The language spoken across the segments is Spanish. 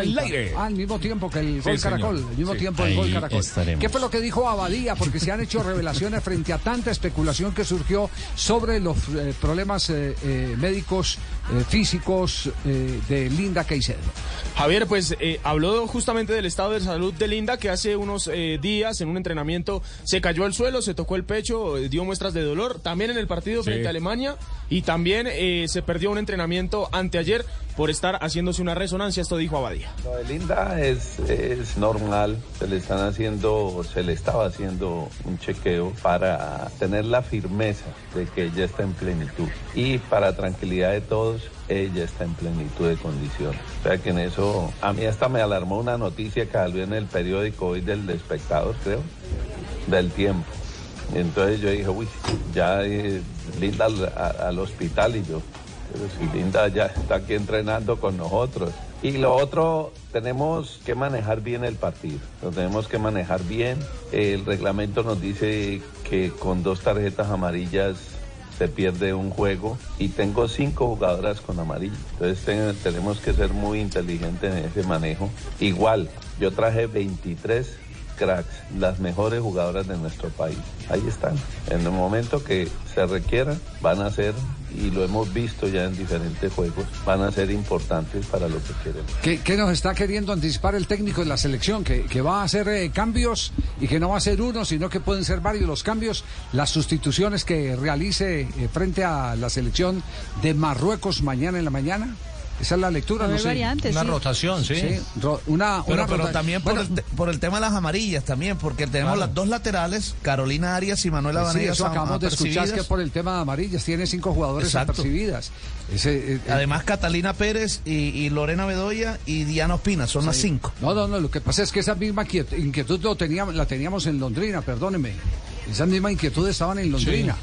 Al aire. Al mismo tiempo que el gol Caracol, señor. al mismo Sí. tiempo el gol Caracol. estaremos. ¿Qué fue lo que dijo Abadía? Porque se han hecho revelaciones frente a tanta especulación que surgió sobre los eh, problemas eh, eh, médicos, eh, físicos eh, de Linda Caicedo. Javier, pues eh, habló justamente del estado de salud de Linda, que hace unos eh, días en un entrenamiento se cayó al suelo, se tocó el pecho, eh, dio muestras de dolor, también en el partido frente a Alemania, y también eh, se perdió un entrenamiento anteayer por estar haciéndose una resonancia, esto dijo Abadía. Lo de Linda es, normal, se le están haciendo, se le estaba haciendo un chequeo para tener la firmeza de que ella está en plenitud. Y para tranquilidad de todos, ella está en plenitud de condiciones. O sea que en eso, a mí hasta me alarmó una noticia que salió en el periódico hoy del espectador, creo, del tiempo. Y entonces yo dije, uy, ya eh, Linda al hospital y yo, pero Linda ya está aquí entrenando con nosotros. Y lo otro, tenemos que manejar bien el partido. Lo tenemos que manejar bien. El reglamento nos dice que con dos tarjetas amarillas se pierde un juego y tengo cinco jugadoras con amarillo. Entonces ten- tenemos que ser muy inteligentes en ese manejo. Igual, yo traje 23 cracks, las mejores jugadoras de nuestro país. Ahí están. En el momento que se requiera, van a ser, y lo hemos visto ya en diferentes juegos, van a ser importantes para lo que queremos. ¿Qué, qué nos está queriendo anticipar el técnico de la selección? Que, que va a hacer eh, cambios y que no va a ser uno, sino que pueden ser varios los cambios, las sustituciones que realice eh, frente a la selección de Marruecos mañana en la mañana. Esa es la lectura, no sé. variantes, Una sí. rotación, sí. Sí, ro- una, Pero, una pero rota- también por, Bueno, el, por el tema de las amarillas también, porque tenemos Claro. las dos laterales, Carolina Arias y Manuela Pues sí, Vanegas eso acabamos de escuchar que es por el tema de amarillas. Tiene cinco jugadores Exacto. apercibidas. Ese, eh, eh, Además, Catalina Pérez y, y Lorena Bedoya y Diana Ospina, son las cinco. No, no, no, lo que pasa es que esa misma quiet- inquietud lo teníamos, la teníamos en Londrina, perdóneme. Esa misma inquietud estaban en Londrina.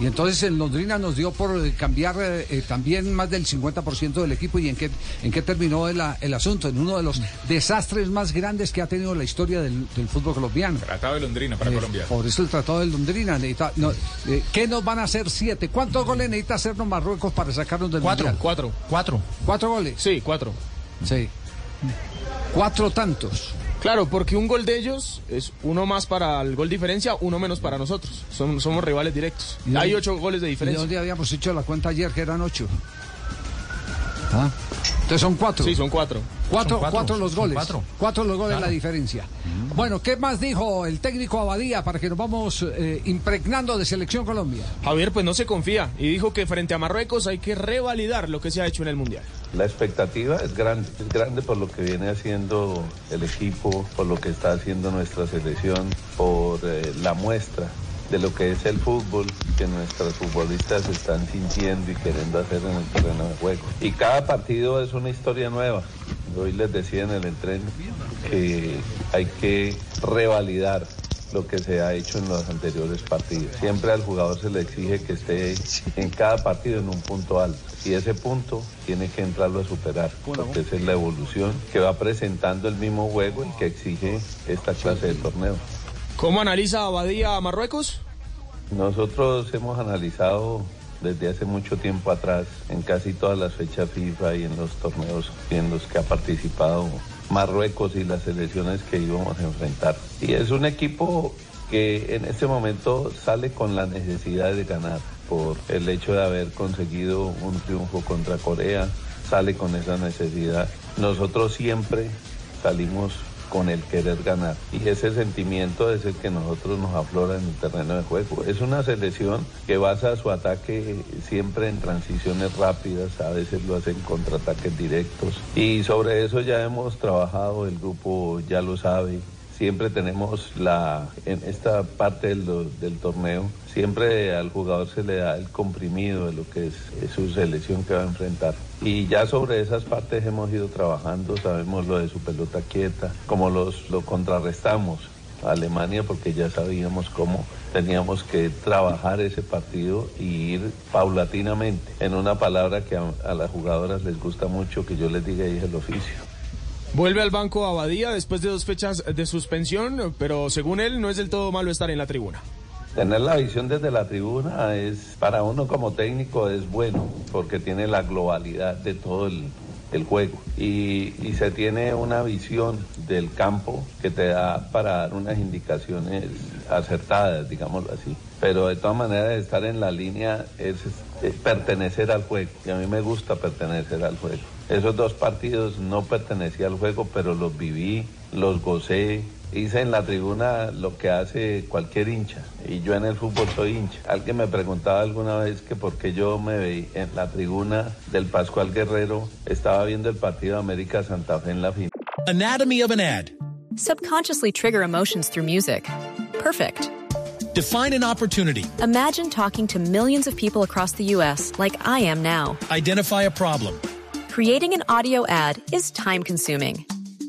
Y entonces en Londrina nos dio por cambiar eh, eh, también más del 50% del equipo. ¿Y en qué, en qué terminó el, asunto? En uno de los desastres más grandes que ha tenido la historia del, del fútbol colombiano. Tratado de Londrina para Eh, Colombia. Por eso el Tratado de Londrina. necesita- no, eh, ¿Qué nos van a hacer siete? ¿Cuántos goles necesita hacernos Marruecos para sacarnos del Cuatro. Mundial? Cuatro. Cuatro. ¿Cuatro goles? Sí, cuatro. Sí. Cuatro tantos. Claro, porque un gol de ellos es uno más para el gol diferencia, uno menos para nosotros. Son- somos rivales directos. ¿Y Hay ocho goles de ¿Y diferencia. dónde habíamos hecho la cuenta ayer que eran ocho? ¿Ah? Entonces son cuatro. Sí, son cuatro. Cuatro, cuatro, cuatro los goles. cuatro. Cuatro los goles Claro. la diferencia. Bueno, ¿qué más dijo el técnico Abadía para que nos vamos eh, impregnando de Selección Colombia? Javier pues no se confía y dijo que frente a Marruecos hay que revalidar lo que se ha hecho en el Mundial. La expectativa es grande, es grande por lo que viene haciendo el equipo, por lo que está haciendo nuestra selección, por eh, la muestra de lo que es el fútbol que nuestros futbolistas están sintiendo y queriendo hacer en el terreno de juego. Y cada partido es una historia nueva. Hoy les decía en el entreno que hay que revalidar lo que se ha hecho en los anteriores partidos. Siempre al jugador se le exige que esté en cada partido en un punto alto y ese punto tiene que entrarlo a superar, porque esa es la evolución que va presentando el mismo juego y que exige esta clase de torneo. ¿Cómo analiza Abadía a Marruecos? Nosotros hemos analizado desde hace mucho tiempo atrás en casi todas las fechas FIFA y en los torneos en los que ha participado Marruecos y las selecciones que íbamos a enfrentar. Y es un equipo que en este momento sale con la necesidad de ganar por el hecho de haber conseguido un triunfo contra Corea, sale con esa necesidad. Nosotros siempre salimos con el querer ganar. Y ese sentimiento es el que nosotros nos aflora en el terreno de juego. Es una selección que basa su ataque siempre en transiciones rápidas, a veces lo hacen contraataques directos. Y sobre eso ya hemos trabajado, el grupo ya lo sabe. Siempre tenemos la, en esta parte del, del, torneo, siempre al jugador se le da el comprimido de lo que es, su selección que va a enfrentar. Y ya sobre esas partes hemos ido trabajando, sabemos lo de su pelota quieta, cómo los, lo contrarrestamos a Alemania porque ya sabíamos cómo teníamos que trabajar ese partido y ir paulatinamente. En una palabra que a, las jugadoras les gusta mucho que yo les diga y el oficio. Vuelve al banco Abadía después de dos fechas de suspensión, pero según él no es del todo malo estar en la tribuna. Tener la visión desde la tribuna es para uno como técnico es bueno porque tiene la globalidad de todo el, juego y, se tiene una visión del campo que te da para dar unas indicaciones acertadas, digámoslo así. Pero de todas maneras estar en la línea es, es pertenecer al juego y a mí me gusta pertenecer al juego. Esos dos partidos no pertenecía al juego, pero los viví, los gocé. Hice en la tribuna lo que hace cualquier hincha y yo en el fútbol soy hincha. Alguien me preguntaba alguna vez que por qué yo me veía en la tribuna del Pascual Guerrero, estaba viendo el partido de América Santa Fe en la final. Anatomy of an ad. Subconsciously trigger emotions through music. Perfect. Define an opportunity. Imagine talking to millions of people across the U.S. like I am now. Identify a problem. Creating an audio ad is time consuming.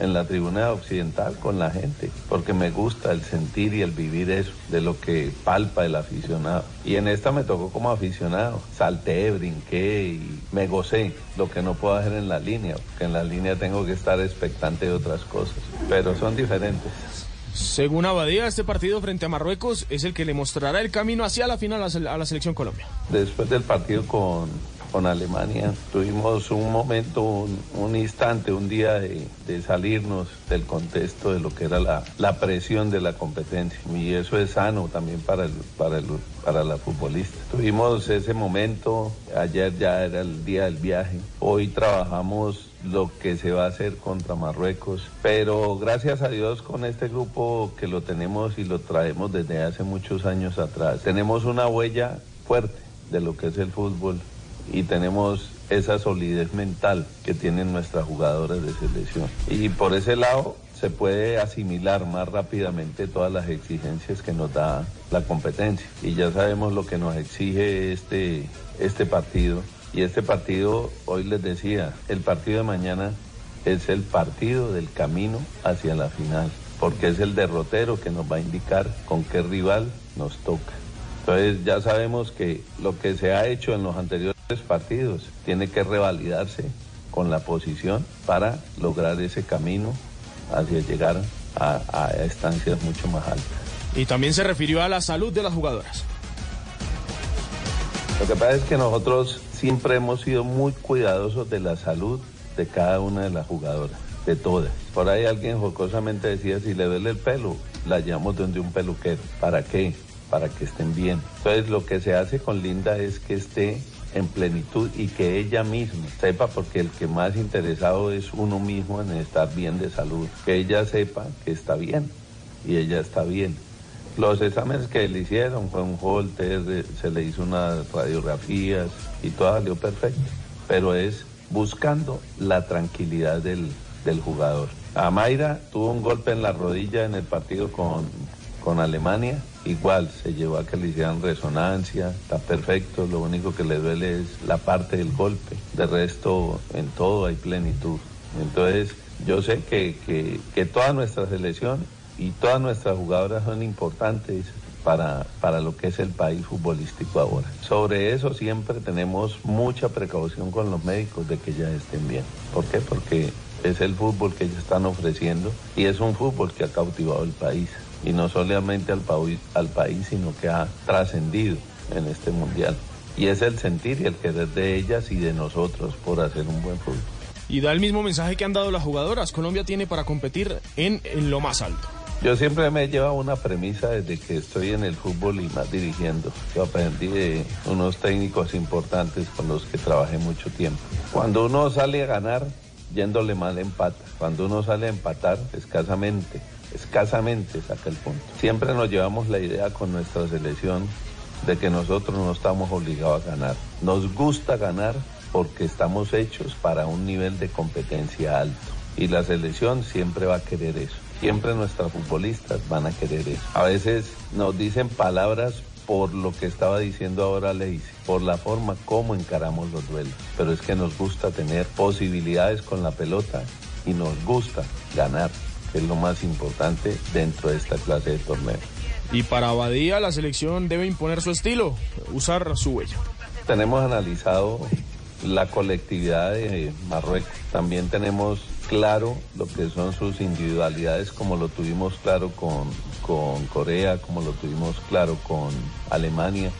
en la tribuna occidental con la gente, porque me gusta el sentir y el vivir eso, de lo que palpa el aficionado. Y en esta me tocó como aficionado, salté, brinqué y me gocé, lo que no puedo hacer en la línea, porque en la línea tengo que estar expectante de otras cosas, pero son diferentes. Según Abadía, este partido frente a Marruecos es el que le mostrará el camino hacia la final a la selección Colombia. Después del partido con con Alemania. Tuvimos un momento, un, instante, un día de, salirnos del contexto de lo que era la, la, presión de la competencia. Y eso es sano también para, el, para, el, para la futbolista. Tuvimos ese momento, ayer ya era el día del viaje. Hoy trabajamos lo que se va a hacer contra Marruecos. Pero gracias a Dios con este grupo que lo tenemos y lo traemos desde hace muchos años atrás, tenemos una huella fuerte de lo que es el fútbol y tenemos esa solidez mental que tienen nuestras jugadoras de selección. Y por ese lado se puede asimilar más rápidamente todas las exigencias que nos da la competencia. Y ya sabemos lo que nos exige este, este partido. Y este partido, hoy les decía, el partido de mañana es el partido del camino hacia la final, porque es el derrotero que nos va a indicar con qué rival nos toca. Entonces ya sabemos que lo que se ha hecho en los anteriores partidos tiene que revalidarse con la posición para lograr ese camino hacia llegar a, a estancias mucho más altas. Y también se refirió a la salud de las jugadoras. Lo que pasa es que nosotros siempre hemos sido muy cuidadosos de la salud de cada una de las jugadoras, de todas. Por ahí alguien jocosamente decía, si le duele el pelo, la llevamos donde un peluquero. ¿Para qué? para que estén bien. Entonces lo que se hace con Linda es que esté en plenitud y que ella misma sepa, porque el que más interesado es uno mismo en estar bien de salud, que ella sepa que está bien y ella está bien. Los exámenes que le hicieron fue un holter, se le hizo unas radiografías y todo salió perfecto, pero es buscando la tranquilidad del, del jugador. Amaira tuvo un golpe en la rodilla en el partido con, con Alemania igual se llevó a que le hicieran resonancia, está perfecto, lo único que le duele es la parte del golpe, de resto en todo hay plenitud. Entonces yo sé que, que, que toda nuestra selección y todas nuestras jugadoras son importantes para, para lo que es el país futbolístico ahora. Sobre eso siempre tenemos mucha precaución con los médicos de que ya estén bien. ¿Por qué? Porque es el fútbol que ellos están ofreciendo y es un fútbol que ha cautivado el país y no solamente al, país, al país, sino que ha trascendido en este mundial. Y es el sentir y el querer de ellas y de nosotros por hacer un buen fútbol. Y da el mismo mensaje que han dado las jugadoras. Colombia tiene para competir en, en lo más alto. Yo siempre me he llevado una premisa desde que estoy en el fútbol y más dirigiendo. Yo aprendí de unos técnicos importantes con los que trabajé mucho tiempo. Cuando uno sale a ganar, yéndole mal empata. Cuando uno sale a empatar, escasamente escasamente saca el punto. Siempre nos llevamos la idea con nuestra selección de que nosotros no estamos obligados a ganar. Nos gusta ganar porque estamos hechos para un nivel de competencia alto. Y la selección siempre va a querer eso. Siempre nuestras futbolistas van a querer eso. A veces nos dicen palabras por lo que estaba diciendo ahora Leis, por la forma como encaramos los duelos. Pero es que nos gusta tener posibilidades con la pelota y nos gusta ganar, que es lo más importante dentro de esta clase de torneo. Y para Abadía la selección debe imponer su estilo, usar su huella. Tenemos analizado la colectividad de Marruecos. También tenemos claro lo que son sus individualidades, como lo tuvimos claro con, con Corea, como lo tuvimos claro con Alemania.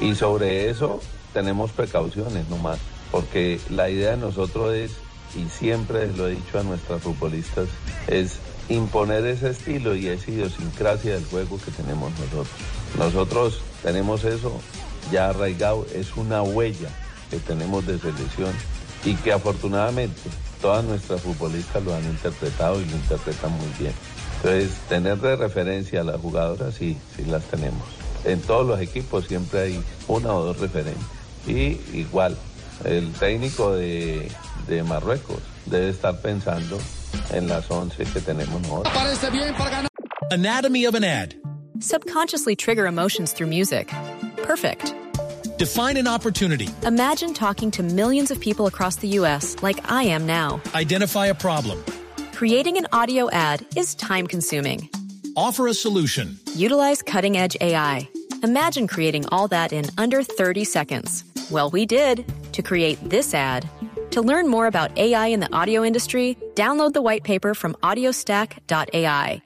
Y sobre eso tenemos precauciones nomás, porque la idea de nosotros es, y siempre lo he dicho a nuestras futbolistas, es imponer ese estilo y esa idiosincrasia del juego que tenemos nosotros. Nosotros tenemos eso ya arraigado, es una huella que tenemos de selección y que afortunadamente todas nuestras futbolistas lo han interpretado y lo interpretan muy bien. Entonces, tener de referencia a las jugadoras, sí, sí las tenemos. En todos los equipos siempre hay una o dos referentes. Y igual, el técnico de, de Marruecos debe estar pensando en las 11 que tenemos nosotros. Anatomy of an ad. Subconsciously trigger emotions through music. Perfect. Define an opportunity. Imagine talking to millions of people across the U.S. like I am now. Identify a problem. Creating an audio ad is time consuming. Offer a solution. Utilize cutting edge AI. Imagine creating all that in under 30 seconds. Well, we did to create this ad. To learn more about AI in the audio industry, download the white paper from audiostack.ai.